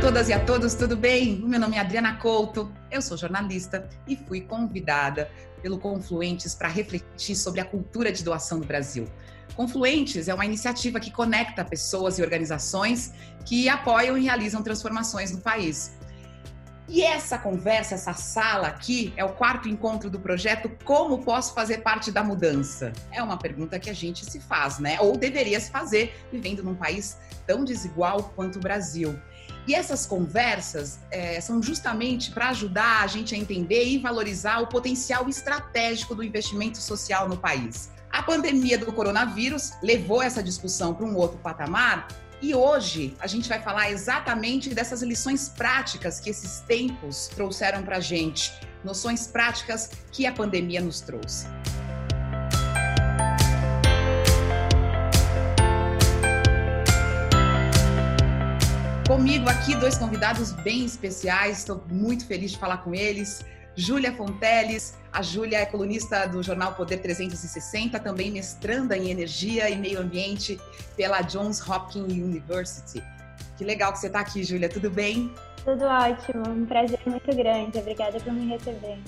todas e a todos, tudo bem? Meu nome é Adriana Couto, eu sou jornalista e fui convidada pelo Confluentes para refletir sobre a cultura de doação no Brasil. Confluentes é uma iniciativa que conecta pessoas e organizações que apoiam e realizam transformações no país. E essa conversa, essa sala aqui, é o quarto encontro do projeto Como Posso Fazer Parte da Mudança? É uma pergunta que a gente se faz, né? Ou deveria se fazer, vivendo num país tão desigual quanto o Brasil. E essas conversas é, são justamente para ajudar a gente a entender e valorizar o potencial estratégico do investimento social no país. A pandemia do coronavírus levou essa discussão para um outro patamar e hoje a gente vai falar exatamente dessas lições práticas que esses tempos trouxeram para a gente, noções práticas que a pandemia nos trouxe. Comigo aqui dois convidados bem especiais, estou muito feliz de falar com eles. Júlia Fonteles, a Júlia é colunista do jornal Poder 360, também mestranda em energia e meio ambiente pela Johns Hopkins University. Que legal que você está aqui, Júlia, tudo bem? Tudo ótimo, um prazer muito grande. Obrigada por me receber.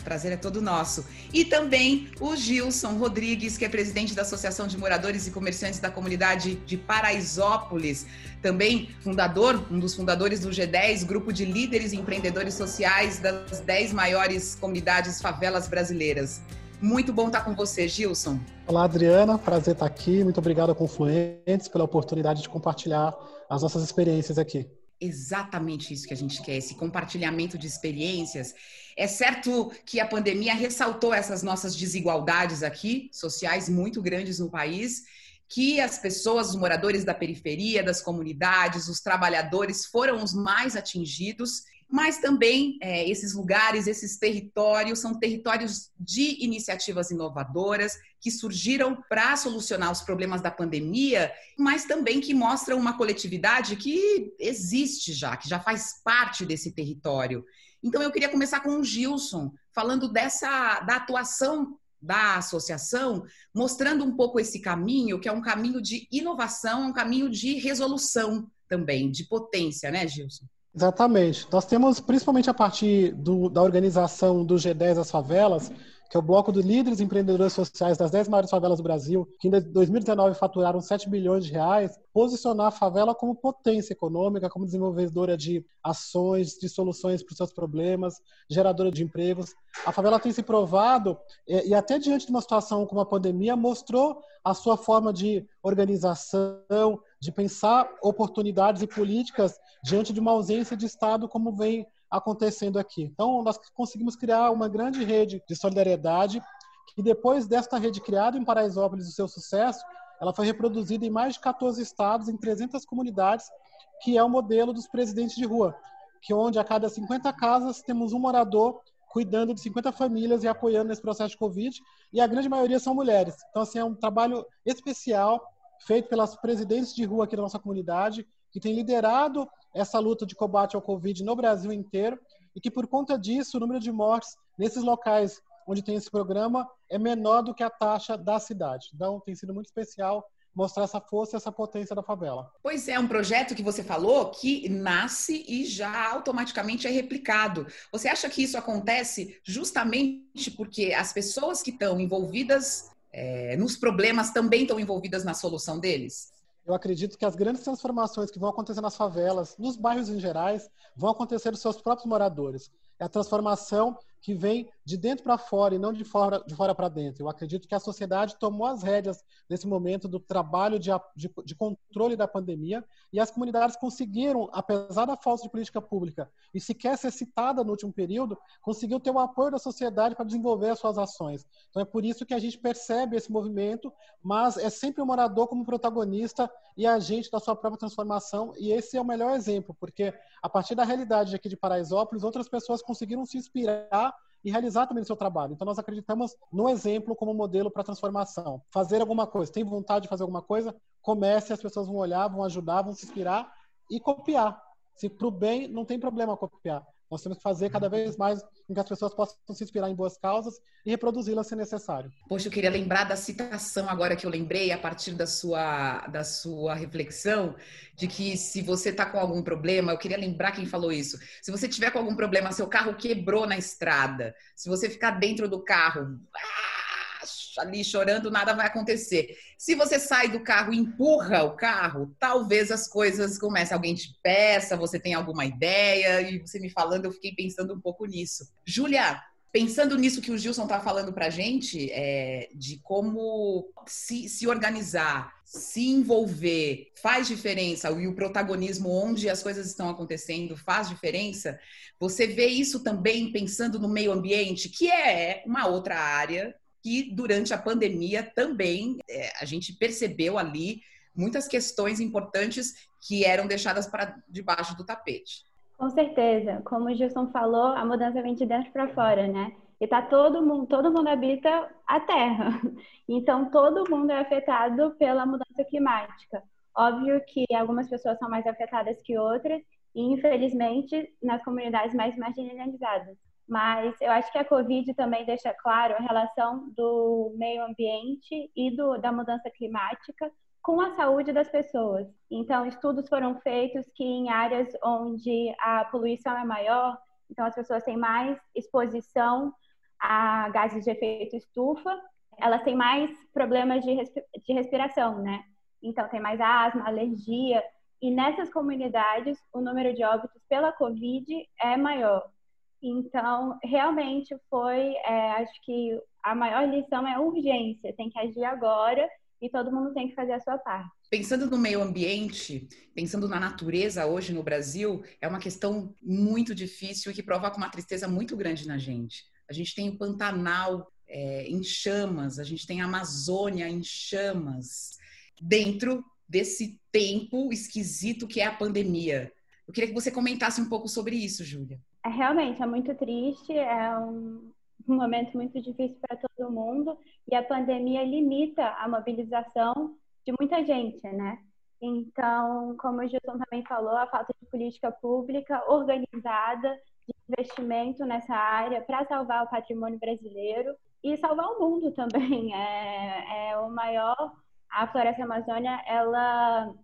O prazer é todo nosso. E também o Gilson Rodrigues, que é presidente da Associação de Moradores e Comerciantes da Comunidade de Paraisópolis, também fundador, um dos fundadores do G10, grupo de líderes e empreendedores sociais das 10 maiores comunidades favelas brasileiras. Muito bom estar com você, Gilson. Olá, Adriana. Prazer estar aqui. Muito obrigado Confluentes pela oportunidade de compartilhar as nossas experiências aqui exatamente isso que a gente quer, esse compartilhamento de experiências. É certo que a pandemia ressaltou essas nossas desigualdades aqui, sociais muito grandes no país, que as pessoas, os moradores da periferia, das comunidades, os trabalhadores foram os mais atingidos mas também é, esses lugares, esses territórios, são territórios de iniciativas inovadoras que surgiram para solucionar os problemas da pandemia, mas também que mostram uma coletividade que existe já, que já faz parte desse território. Então eu queria começar com o Gilson, falando dessa da atuação da associação, mostrando um pouco esse caminho, que é um caminho de inovação, um caminho de resolução também, de potência, né, Gilson? Exatamente. Nós temos, principalmente a partir do, da organização do G10 das Favelas, que é o bloco de líderes empreendedores sociais das 10 maiores favelas do Brasil, que em 2019 faturaram 7 bilhões de reais, posicionar a favela como potência econômica, como desenvolvedora de ações, de soluções para os seus problemas, geradora de empregos. A favela tem se provado, e até diante de uma situação como a pandemia, mostrou a sua forma de organização, de pensar oportunidades e políticas diante de uma ausência de Estado, como vem acontecendo aqui. Então, nós conseguimos criar uma grande rede de solidariedade, que depois desta rede criada em Paraisópolis, o seu sucesso, ela foi reproduzida em mais de 14 estados, em 300 comunidades, que é o modelo dos presidentes de rua, que onde a cada 50 casas temos um morador cuidando de 50 famílias e apoiando nesse processo de Covid, e a grande maioria são mulheres. Então, assim, é um trabalho especial feito pelas presidentes de rua aqui da nossa comunidade, que tem liderado essa luta de combate ao Covid no Brasil inteiro e que, por conta disso, o número de mortes nesses locais onde tem esse programa é menor do que a taxa da cidade. Então, tem sido muito especial mostrar essa força e essa potência da favela. Pois é, um projeto que você falou que nasce e já automaticamente é replicado. Você acha que isso acontece justamente porque as pessoas que estão envolvidas é, nos problemas também estão envolvidas na solução deles? Eu acredito que as grandes transformações que vão acontecer nas favelas, nos bairros em gerais, vão acontecer dos seus próprios moradores. É a transformação que vem de dentro para fora e não de fora, de fora para dentro. Eu acredito que a sociedade tomou as rédeas nesse momento do trabalho de, de, de, controle da pandemia e as comunidades conseguiram, apesar da falta de política pública e sequer ser citada no último período, conseguiu ter o apoio da sociedade para desenvolver as suas ações. Então é por isso que a gente percebe esse movimento, mas é sempre o morador como protagonista e agente da sua própria transformação e esse é o melhor exemplo, porque a partir da realidade aqui de Paraisópolis, outras pessoas conseguiram se inspirar e realizar também o seu trabalho. Então, nós acreditamos no exemplo como modelo para transformação. Fazer alguma coisa, tem vontade de fazer alguma coisa, comece, as pessoas vão olhar, vão ajudar, vão se inspirar e copiar. Se para o bem, não tem problema copiar. Nós temos que fazer cada vez mais com que as pessoas possam se inspirar em boas causas e reproduzi-las se necessário. Poxa, eu queria lembrar da citação agora que eu lembrei a partir da sua, da sua reflexão, de que se você está com algum problema, eu queria lembrar quem falou isso. Se você tiver com algum problema, seu carro quebrou na estrada, se você ficar dentro do carro, ali chorando, nada vai acontecer. Se você sai do carro e empurra o carro, talvez as coisas comecem. Alguém te peça, você tem alguma ideia, e você me falando, eu fiquei pensando um pouco nisso. Júlia, pensando nisso que o Gilson está falando para a gente, é, de como se, se organizar, se envolver, faz diferença, e o protagonismo onde as coisas estão acontecendo faz diferença, você vê isso também pensando no meio ambiente, que é uma outra área que durante a pandemia também é, a gente percebeu ali muitas questões importantes que eram deixadas para debaixo do tapete. Com certeza, como o Gilson falou, a mudança vem de dentro para fora, né? E tá todo mundo, todo mundo habita a Terra. Então todo mundo é afetado pela mudança climática. Óbvio que algumas pessoas são mais afetadas que outras, e infelizmente nas comunidades mais marginalizadas. Mas eu acho que a Covid também deixa claro a relação do meio ambiente e do, da mudança climática com a saúde das pessoas. Então, estudos foram feitos que em áreas onde a poluição é maior, então as pessoas têm mais exposição a gases de efeito estufa, elas têm mais problemas de, de respiração, né? Então, tem mais asma, alergia. E nessas comunidades, o número de óbitos pela Covid é maior. Então, realmente foi, é, acho que a maior lição é urgência, tem que agir agora e todo mundo tem que fazer a sua parte. Pensando no meio ambiente, pensando na natureza hoje no Brasil, é uma questão muito difícil e que provoca uma tristeza muito grande na gente. A gente tem o Pantanal é, em chamas, a gente tem a Amazônia em chamas, dentro desse tempo esquisito que é a pandemia. Eu queria que você comentasse um pouco sobre isso, Júlia. É, realmente, é muito triste, é um, um momento muito difícil para todo mundo e a pandemia limita a mobilização de muita gente, né? Então, como o Gilson também falou, a falta de política pública organizada, de investimento nessa área para salvar o patrimônio brasileiro e salvar o mundo também. É, é o maior, a floresta amazônia, ela,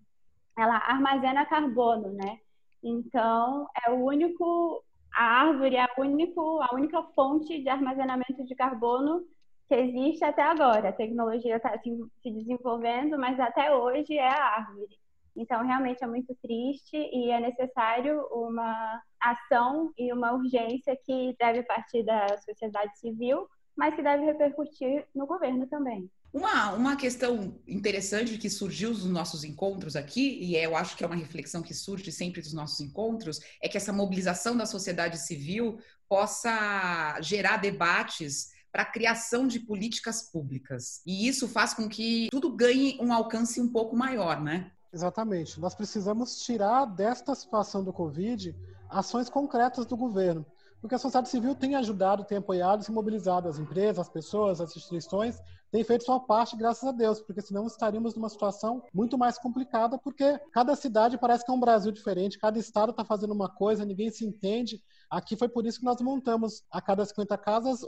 ela armazena carbono, né? Então, é o único a árvore é a, único, a única fonte de armazenamento de carbono que existe até agora. A tecnologia está se, se desenvolvendo, mas até hoje é a árvore. Então, realmente é muito triste e é necessário uma ação e uma urgência que deve partir da sociedade civil, mas que deve repercutir no governo também. Uma, uma questão interessante que surgiu dos nossos encontros aqui, e eu acho que é uma reflexão que surge sempre dos nossos encontros, é que essa mobilização da sociedade civil possa gerar debates para a criação de políticas públicas. E isso faz com que tudo ganhe um alcance um pouco maior, né? Exatamente. Nós precisamos tirar desta situação do Covid ações concretas do governo porque a sociedade civil tem ajudado, tem apoiado, se mobilizado as empresas, as pessoas, as instituições, tem feito sua parte, graças a Deus, porque senão estaríamos numa situação muito mais complicada, porque cada cidade parece que é um Brasil diferente, cada estado está fazendo uma coisa, ninguém se entende. Aqui foi por isso que nós montamos a cada 50 casas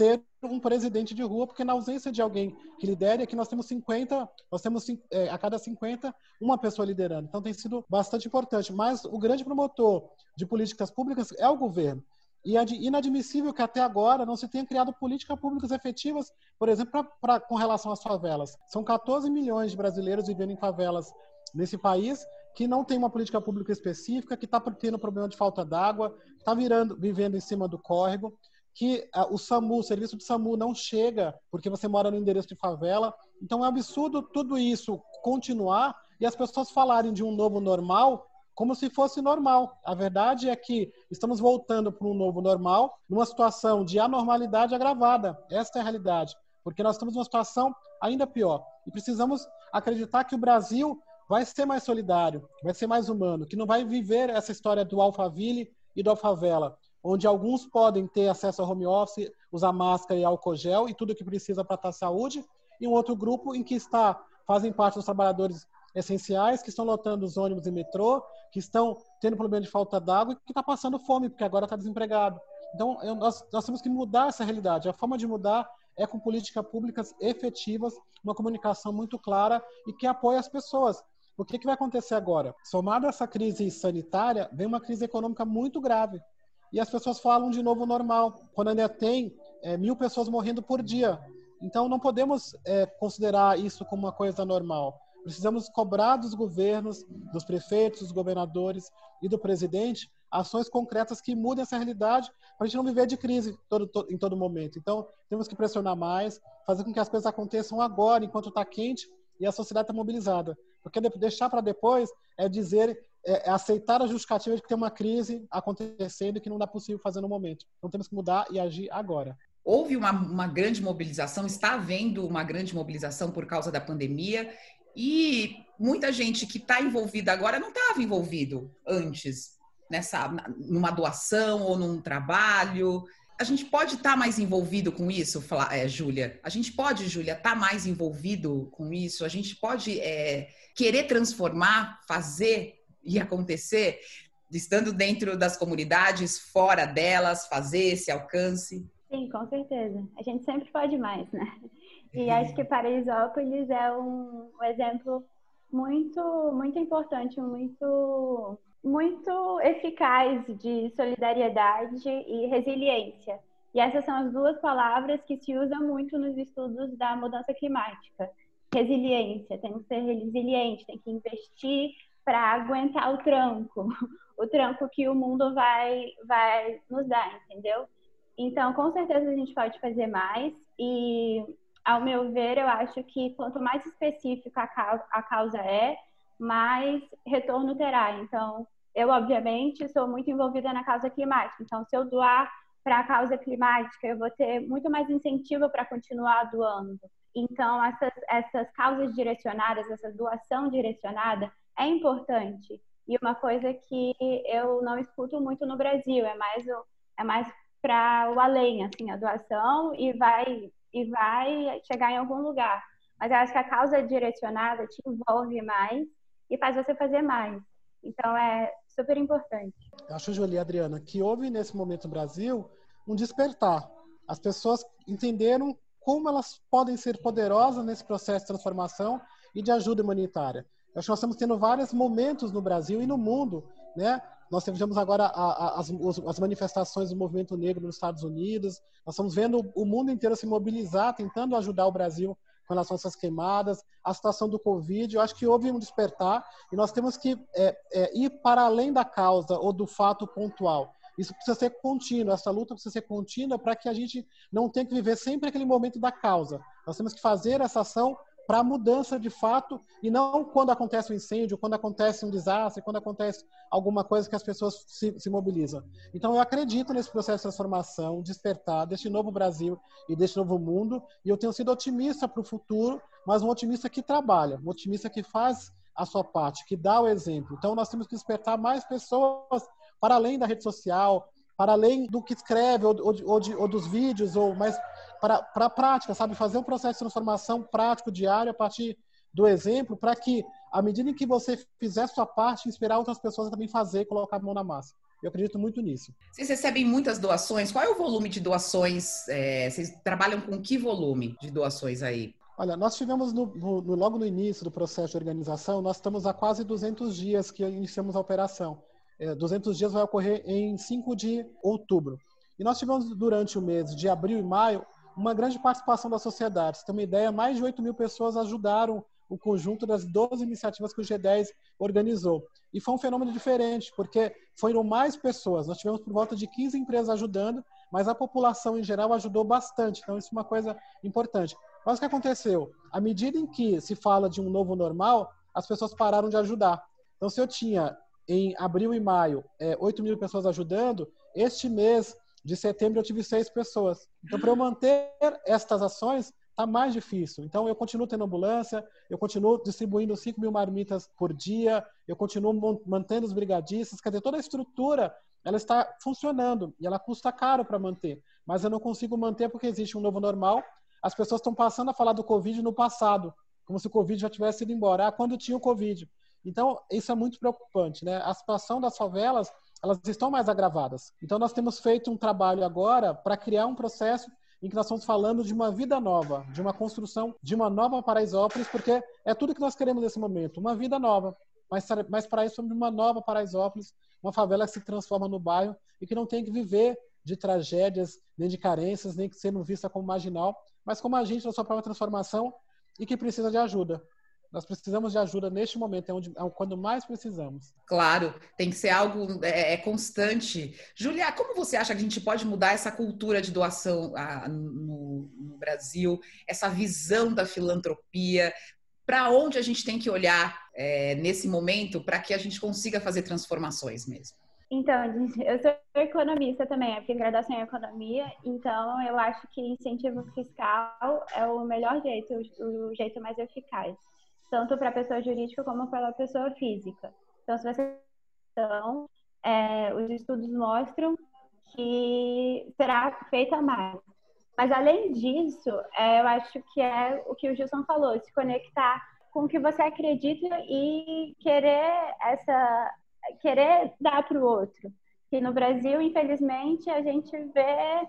ter um presidente de rua, porque na ausência de alguém que lidere, aqui nós temos 50, nós temos é, a cada 50 uma pessoa liderando. Então tem sido bastante importante. Mas o grande promotor de políticas públicas é o governo. E é inadmissível que até agora não se tenha criado políticas públicas efetivas, por exemplo, pra, pra, com relação às favelas. São 14 milhões de brasileiros vivendo em favelas nesse país que não tem uma política pública específica, que está tendo problema de falta d'água, está vivendo em cima do córrego, que uh, o SAMU, o serviço de SAMU não chega porque você mora no endereço de favela. Então é um absurdo tudo isso continuar e as pessoas falarem de um novo normal como se fosse normal. A verdade é que estamos voltando para um novo normal, numa situação de anormalidade agravada. Esta é a realidade, porque nós estamos numa situação ainda pior. E precisamos acreditar que o Brasil vai ser mais solidário, vai ser mais humano, que não vai viver essa história do Alphaville e do Alfavela, onde alguns podem ter acesso ao home office, usar máscara e álcool gel e tudo o que precisa para estar saúde, e um outro grupo em que está fazem parte dos trabalhadores essenciais, que estão lotando os ônibus e metrô, que estão tendo problema de falta d'água e que está passando fome, porque agora está desempregado. Então, eu, nós, nós temos que mudar essa realidade. A forma de mudar é com políticas públicas efetivas, uma comunicação muito clara e que apoie as pessoas. O que, que vai acontecer agora? Somado a essa crise sanitária, vem uma crise econômica muito grave. E as pessoas falam de novo normal, quando ainda tem é, mil pessoas morrendo por dia. Então, não podemos é, considerar isso como uma coisa normal. Precisamos cobrar dos governos, dos prefeitos, dos governadores e do presidente ações concretas que mudem essa realidade para a gente não viver de crise todo, todo, em todo momento. Então, temos que pressionar mais, fazer com que as coisas aconteçam agora, enquanto está quente e a sociedade está mobilizada. Porque deixar para depois é dizer, é, é, aceitar a justificativa de que tem uma crise acontecendo e que não dá possível fazer no momento. Então, temos que mudar e agir agora. Houve uma, uma grande mobilização, está havendo uma grande mobilização por causa da pandemia e muita gente que está envolvida agora não estava envolvido antes nessa numa doação ou num trabalho. A gente pode estar tá mais envolvido com isso, é, Júlia? A gente pode, Júlia, estar tá mais envolvido com isso? A gente pode é, querer transformar, fazer e acontecer, estando dentro das comunidades, fora delas, fazer esse alcance? Sim, com certeza. A gente sempre pode mais, né? E acho que Paraisópolis é um, um exemplo muito, muito importante, muito muito eficaz de solidariedade e resiliência. E essas são as duas palavras que se usam muito nos estudos da mudança climática. Resiliência, tem que ser resiliente, tem que investir para aguentar o tranco, o tranco que o mundo vai, vai nos dar, entendeu? Então, com certeza a gente pode fazer mais e, ao meu ver, eu acho que quanto mais específica a causa, é, mais retorno terá. Então, eu, obviamente, sou muito envolvida na causa climática. Então, se eu doar para a causa climática, eu vou ter muito mais incentivo para continuar doando. Então, essas, essas causas direcionadas, essa doação direcionada é importante. E uma coisa que eu não escuto muito no Brasil, é mais, é mais para o além, assim, a doação e vai, e vai chegar em algum lugar. Mas eu acho que a causa direcionada te envolve mais e faz você fazer mais. Então é super importante. Eu acho, Julia e Adriana, que houve nesse momento no Brasil um despertar. As pessoas entenderam como elas podem ser poderosas nesse processo de transformação e de ajuda humanitária. Eu acho que nós estamos tendo vários momentos no Brasil e no mundo, né? Nós tivemos agora a, a, as, as, manifestações do movimento negro nos Estados Unidos. Nós estamos vendo o mundo inteiro se mobilizar, tentando ajudar o Brasil com relação a essas queimadas, a situação do Covid. Eu acho que houve um despertar e nós temos que é, é, ir para além da causa ou do fato pontual. Isso precisa ser contínuo, essa luta precisa ser contínua para que a gente não tenha que viver sempre aquele momento da causa. Nós temos que fazer essa ação para a mudança de fato e não quando acontece um incêndio, quando acontece um desastre, quando acontece alguma coisa que as pessoas se, se mobilizam. Então eu acredito nesse processo de transformação, despertar deste novo Brasil e deste novo mundo e eu tenho sido otimista para o futuro, mas um otimista que trabalha, um otimista que faz a sua parte, que dá o exemplo. Então nós temos que despertar mais pessoas para além da rede social, para além do que escreve ou, ou, ou, ou dos vídeos, ou mais para a prática, sabe? Fazer um processo de transformação prático diário a partir do exemplo, para que, à medida em que você fizer sua parte, inspirar outras pessoas a também fazer, colocar a mão na massa. Eu acredito muito nisso. Vocês recebem muitas doações. Qual é o volume de doações? É, vocês trabalham com que volume de doações aí? Olha, nós tivemos no, no, logo no início do processo de organização, nós estamos há quase 200 dias que iniciamos a operação. É, 200 dias vai ocorrer em 5 de outubro. E nós tivemos durante o mês de abril e maio uma grande participação da sociedade. Você tem uma ideia, mais de 8 mil pessoas ajudaram o conjunto das 12 iniciativas que o G10 organizou. E foi um fenômeno diferente, porque foram mais pessoas. Nós tivemos por volta de 15 empresas ajudando, mas a população em geral ajudou bastante. Então, isso é uma coisa importante. Mas o que aconteceu? À medida em que se fala de um novo normal, as pessoas pararam de ajudar. Então, se eu tinha em abril e maio é, 8 mil pessoas ajudando, este mês de setembro eu tive seis pessoas. Então, para eu manter estas ações, está mais difícil. Então, eu continuo tendo ambulância, eu continuo distribuindo 5 mil marmitas por dia, eu continuo mantendo os brigadistas, quer dizer, toda a estrutura ela está funcionando e ela custa caro para manter. Mas eu não consigo manter porque existe um novo normal. As pessoas estão passando a falar do Covid no passado como se o Covid já tivesse ido embora, ah, quando tinha o Covid. Então, isso é muito preocupante, né? A situação das favelas, elas estão mais agravadas. Então, nós temos feito um trabalho agora para criar um processo em que nós estamos falando de uma vida nova, de uma construção de uma nova Paraisópolis, porque é tudo que nós queremos nesse momento, uma vida nova. Mas, mas para isso, uma nova Paraisópolis, uma favela que se transforma no bairro e que não tem que viver de tragédias, nem de carências, nem que sendo vista como marginal, mas como agente da sua própria transformação e que precisa de ajuda. Nós precisamos de ajuda neste momento, é, onde, é quando mais precisamos. Claro, tem que ser algo é, é, constante. Julia, como você acha que a gente pode mudar essa cultura de doação a, no, no Brasil, essa visão da filantropia? Para onde a gente tem que olhar é, nesse momento para que a gente consiga fazer transformações mesmo? Então, eu sou economista também, eu fiz graduação em economia, então eu acho que incentivo fiscal é o melhor jeito, o jeito mais eficaz tanto para a pessoa jurídica como para a pessoa física. Então, se você então, é, os estudos mostram que será feita mais. Mas além disso, é, eu acho que é o que o Gilson falou, se conectar com o que você acredita e querer essa querer dar para o outro. Que no Brasil, infelizmente, a gente vê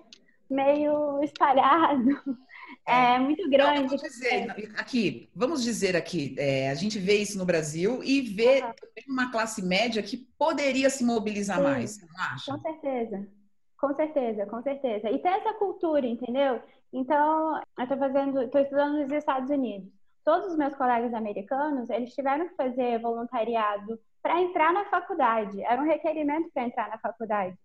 meio espalhado é, é muito grande. Dizer, aqui, vamos dizer aqui, é, a gente vê isso no Brasil e vê uhum. uma classe média que poderia se mobilizar Sim, mais, não acha? Com certeza. Com certeza, com certeza. E tem essa cultura, entendeu? Então, eu estou fazendo, estou estudando nos Estados Unidos. Todos os meus colegas americanos, eles tiveram que fazer voluntariado para entrar na faculdade. Era um requerimento para entrar na faculdade.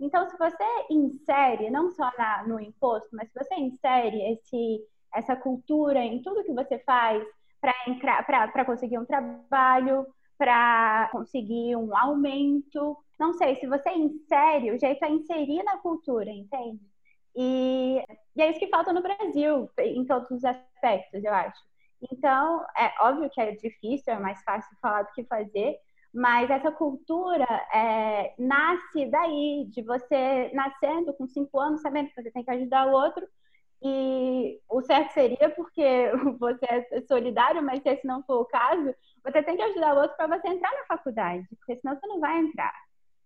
Então, se você insere, não só na, no imposto, mas se você insere esse, essa cultura em tudo que você faz para conseguir um trabalho, para conseguir um aumento, não sei, se você insere, o jeito é inserir na cultura, entende? E, e é isso que falta no Brasil, em todos os aspectos, eu acho. Então, é óbvio que é difícil, é mais fácil falar do que fazer, mas essa cultura é, nasce daí, de você nascendo com cinco anos, sabendo que você tem que ajudar o outro. E o certo seria porque você é solidário, mas se esse não for o caso, você tem que ajudar o outro para você entrar na faculdade, porque senão você não vai entrar.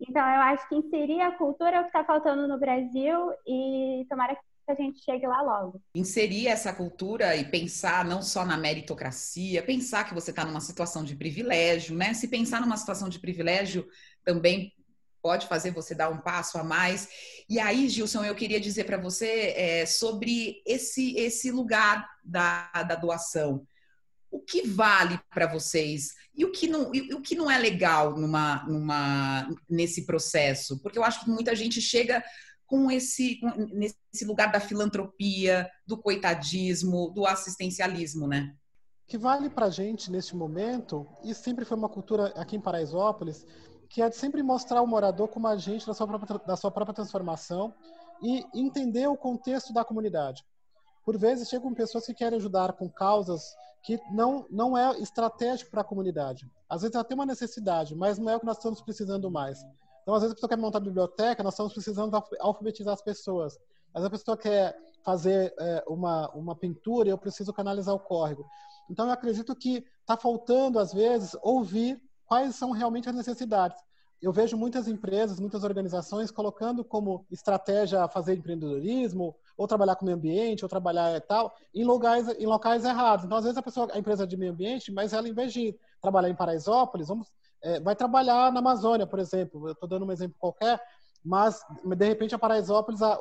Então, eu acho que inserir a cultura é o que está faltando no Brasil e tomara que que a gente chegue lá logo. Inserir essa cultura e pensar não só na meritocracia, pensar que você está numa situação de privilégio, né? Se pensar numa situação de privilégio também pode fazer você dar um passo a mais. E aí, Gilson, eu queria dizer para você é, sobre esse, esse lugar da, da doação. O que vale para vocês e o que não, e o que não é legal numa, numa, nesse processo? Porque eu acho que muita gente chega com esse nesse lugar da filantropia, do coitadismo, do assistencialismo, né? Que vale para a gente neste momento, e sempre foi uma cultura aqui em Paraisópolis, que é de sempre mostrar o morador como agente da sua própria, da sua própria transformação e entender o contexto da comunidade. Por vezes chegam pessoas que querem ajudar com causas que não, não é estratégico para a comunidade. Às vezes ela tem uma necessidade, mas não é o que nós estamos precisando mais. Então, às vezes, a pessoa quer montar biblioteca, nós estamos precisando alfabetizar as pessoas. Às vezes, a pessoa quer fazer é, uma, uma pintura e eu preciso canalizar o córrego. Então, eu acredito que está faltando, às vezes, ouvir quais são realmente as necessidades. Eu vejo muitas empresas, muitas organizações colocando como estratégia fazer empreendedorismo, ou trabalhar com meio ambiente, ou trabalhar tal, em locais, em locais errados. Então, às vezes, a pessoa, a empresa de meio ambiente, mas ela, em vez de trabalhar em Paraisópolis, vamos é, vai trabalhar na Amazônia, por exemplo. Eu estou dando um exemplo qualquer, mas de repente a Paraisópolis, a,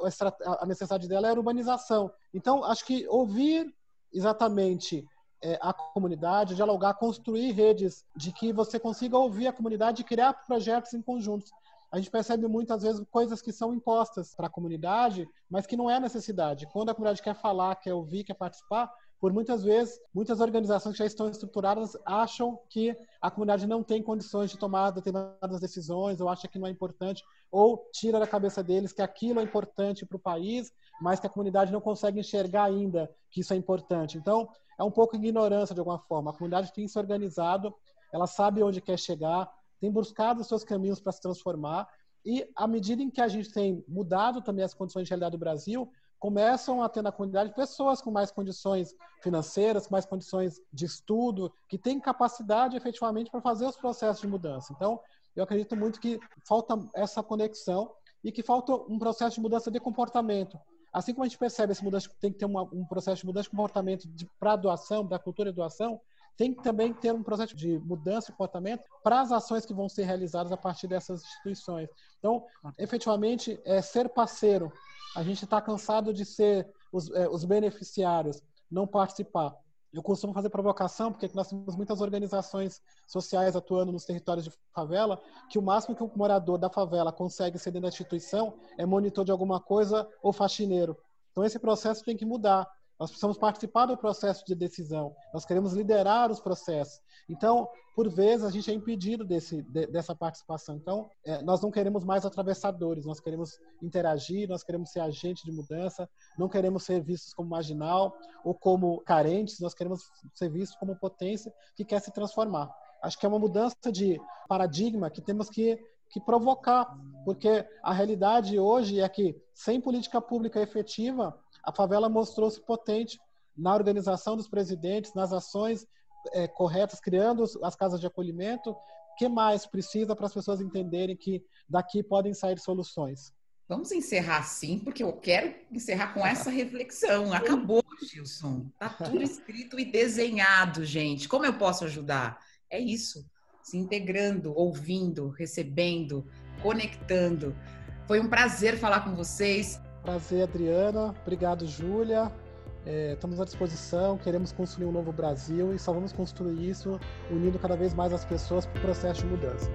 a necessidade dela é a urbanização. Então, acho que ouvir exatamente é, a comunidade, dialogar, construir redes de que você consiga ouvir a comunidade e criar projetos em conjuntos. A gente percebe muitas vezes coisas que são impostas para a comunidade, mas que não é necessidade. Quando a comunidade quer falar, quer ouvir, quer participar, por muitas vezes, muitas organizações que já estão estruturadas acham que a comunidade não tem condições de tomar determinadas decisões, ou acha que não é importante, ou tira da cabeça deles que aquilo é importante para o país, mas que a comunidade não consegue enxergar ainda que isso é importante. Então, é um pouco ignorância de alguma forma. A comunidade tem se organizado, ela sabe onde quer chegar, tem buscado os seus caminhos para se transformar, e à medida em que a gente tem mudado também as condições de realidade do Brasil, começam a ter na comunidade pessoas com mais condições financeiras, com mais condições de estudo, que têm capacidade efetivamente para fazer os processos de mudança. Então, eu acredito muito que falta essa conexão e que falta um processo de mudança de comportamento. Assim como a gente percebe esse mudança, tem que ter uma, um processo de mudança de comportamento para a doação, da cultura de doação, tem que também ter um processo de mudança de comportamento para as ações que vão ser realizadas a partir dessas instituições. Então, efetivamente, é ser parceiro. A gente está cansado de ser os, é, os beneficiários, não participar. Eu costumo fazer provocação, porque nós temos muitas organizações sociais atuando nos territórios de favela, que o máximo que um morador da favela consegue ser dentro da instituição é monitor de alguma coisa ou faxineiro. Então, esse processo tem que mudar. Nós precisamos participar do processo de decisão. Nós queremos liderar os processos. Então, por vezes, a gente é impedido desse, de, dessa participação. Então, é, nós não queremos mais atravessadores, nós queremos interagir, nós queremos ser agente de mudança, não queremos ser vistos como marginal ou como carentes, nós queremos ser vistos como potência que quer se transformar. Acho que é uma mudança de paradigma que temos que que provocar, porque a realidade hoje é que sem política pública efetiva, a favela mostrou-se potente na organização dos presidentes, nas ações é, corretas, criando as casas de acolhimento. O que mais precisa para as pessoas entenderem que daqui podem sair soluções? Vamos encerrar sim, porque eu quero encerrar com essa reflexão. Acabou, Gilson. Está tudo escrito e desenhado, gente. Como eu posso ajudar? É isso. Se integrando, ouvindo, recebendo, conectando. Foi um prazer falar com vocês. Prazer, Adriana. Obrigado, Júlia. É, estamos à disposição, queremos construir um novo Brasil e só vamos construir isso unindo cada vez mais as pessoas para o processo de mudança.